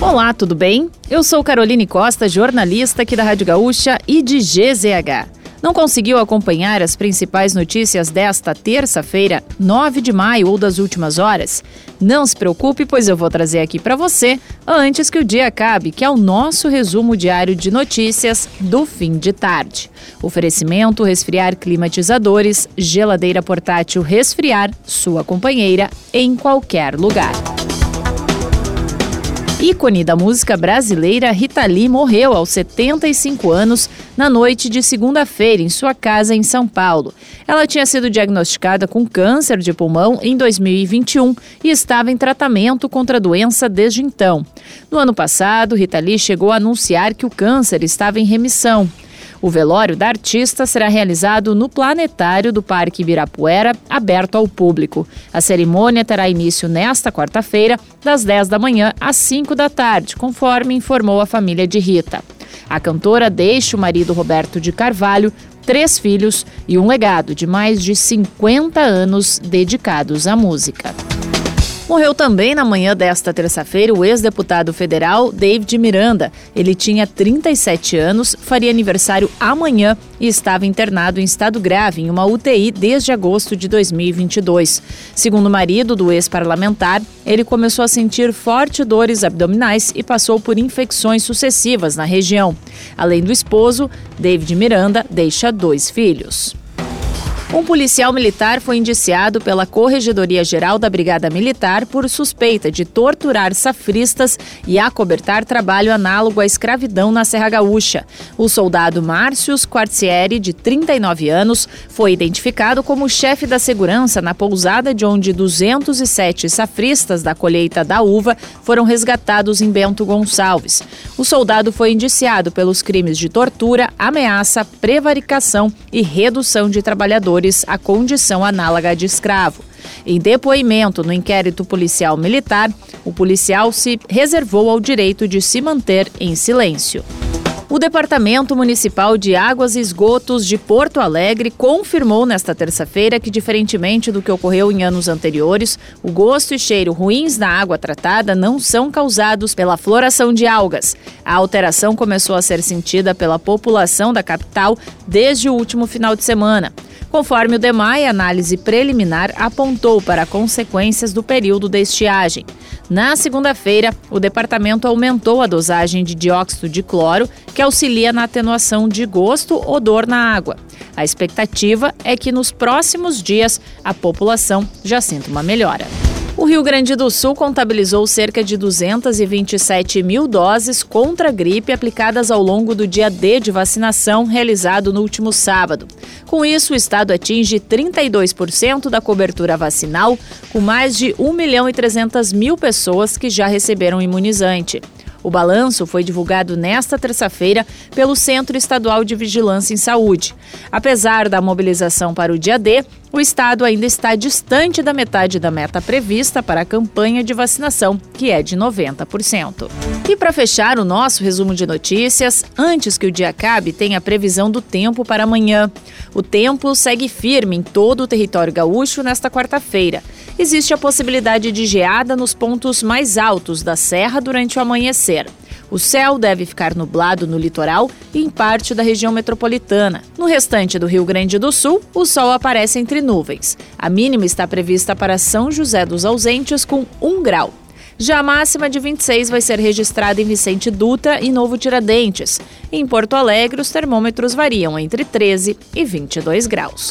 Olá, tudo bem? Eu sou Caroline Costa, jornalista aqui da Rádio Gaúcha e de GZH. Não conseguiu acompanhar as principais notícias desta terça-feira, 9 de maio ou das últimas horas? Não se preocupe, pois eu vou trazer aqui para você antes que o dia acabe, que é o nosso resumo diário de notícias do fim de tarde. Oferecimento: resfriar climatizadores, geladeira portátil resfriar, sua companheira em qualquer lugar. Ícone da música brasileira, Rita Lee morreu aos 75 anos na noite de segunda-feira em sua casa em São Paulo. Ela tinha sido diagnosticada com câncer de pulmão em 2021 e estava em tratamento contra a doença desde então. No ano passado, Rita Lee chegou a anunciar que o câncer estava em remissão. O velório da artista será realizado no planetário do Parque Ibirapuera, aberto ao público. A cerimônia terá início nesta quarta-feira, das 10 da manhã às 5 da tarde, conforme informou a família de Rita. A cantora deixa o marido Roberto de Carvalho, três filhos e um legado de mais de 50 anos dedicados à música. Morreu também na manhã desta terça-feira o ex-deputado federal David Miranda. Ele tinha 37 anos, faria aniversário amanhã e estava internado em estado grave em uma UTI desde agosto de 2022. Segundo o marido do ex-parlamentar, ele começou a sentir fortes dores abdominais e passou por infecções sucessivas na região. Além do esposo, David Miranda deixa dois filhos. Um policial militar foi indiciado pela Corregedoria Geral da Brigada Militar por suspeita de torturar safristas e acobertar trabalho análogo à escravidão na Serra Gaúcha. O soldado Márcios Quartieri, de 39 anos, foi identificado como chefe da segurança na pousada de onde 207 safristas da colheita da uva foram resgatados em Bento Gonçalves. O soldado foi indiciado pelos crimes de tortura, ameaça, prevaricação e redução de trabalhadores a condição análoga de escravo. Em depoimento no inquérito policial militar, o policial se reservou ao direito de se manter em silêncio. O Departamento Municipal de Águas e Esgotos de Porto Alegre confirmou nesta terça-feira que, diferentemente do que ocorreu em anos anteriores, o gosto e cheiro ruins da água tratada não são causados pela floração de algas. A alteração começou a ser sentida pela população da capital desde o último final de semana. Conforme o DEMAI, a análise preliminar apontou para consequências do período de estiagem. Na segunda-feira, o departamento aumentou a dosagem de dióxido de cloro, que auxilia na atenuação de gosto odor na água. A expectativa é que nos próximos dias a população já sinta uma melhora. O Rio Grande do Sul contabilizou cerca de 227 mil doses contra a gripe aplicadas ao longo do dia D de vacinação realizado no último sábado. Com isso, o estado atinge 32% da cobertura vacinal, com mais de 1 milhão e 300 mil pessoas que já receberam imunizante. O balanço foi divulgado nesta terça-feira pelo Centro Estadual de Vigilância em Saúde. Apesar da mobilização para o dia D, o estado ainda está distante da metade da meta prevista para a campanha de vacinação, que é de 90%. E para fechar o nosso resumo de notícias, antes que o dia acabe, tem a previsão do tempo para amanhã. O tempo segue firme em todo o território gaúcho nesta quarta-feira. Existe a possibilidade de geada nos pontos mais altos da serra durante o amanhecer. O céu deve ficar nublado no litoral e em parte da região metropolitana. No restante do Rio Grande do Sul, o sol aparece entre nuvens. A mínima está prevista para São José dos Ausentes com 1 grau. Já a máxima de 26 vai ser registrada em Vicente Dutra e Novo Tiradentes. Em Porto Alegre, os termômetros variam entre 13 e 22 graus.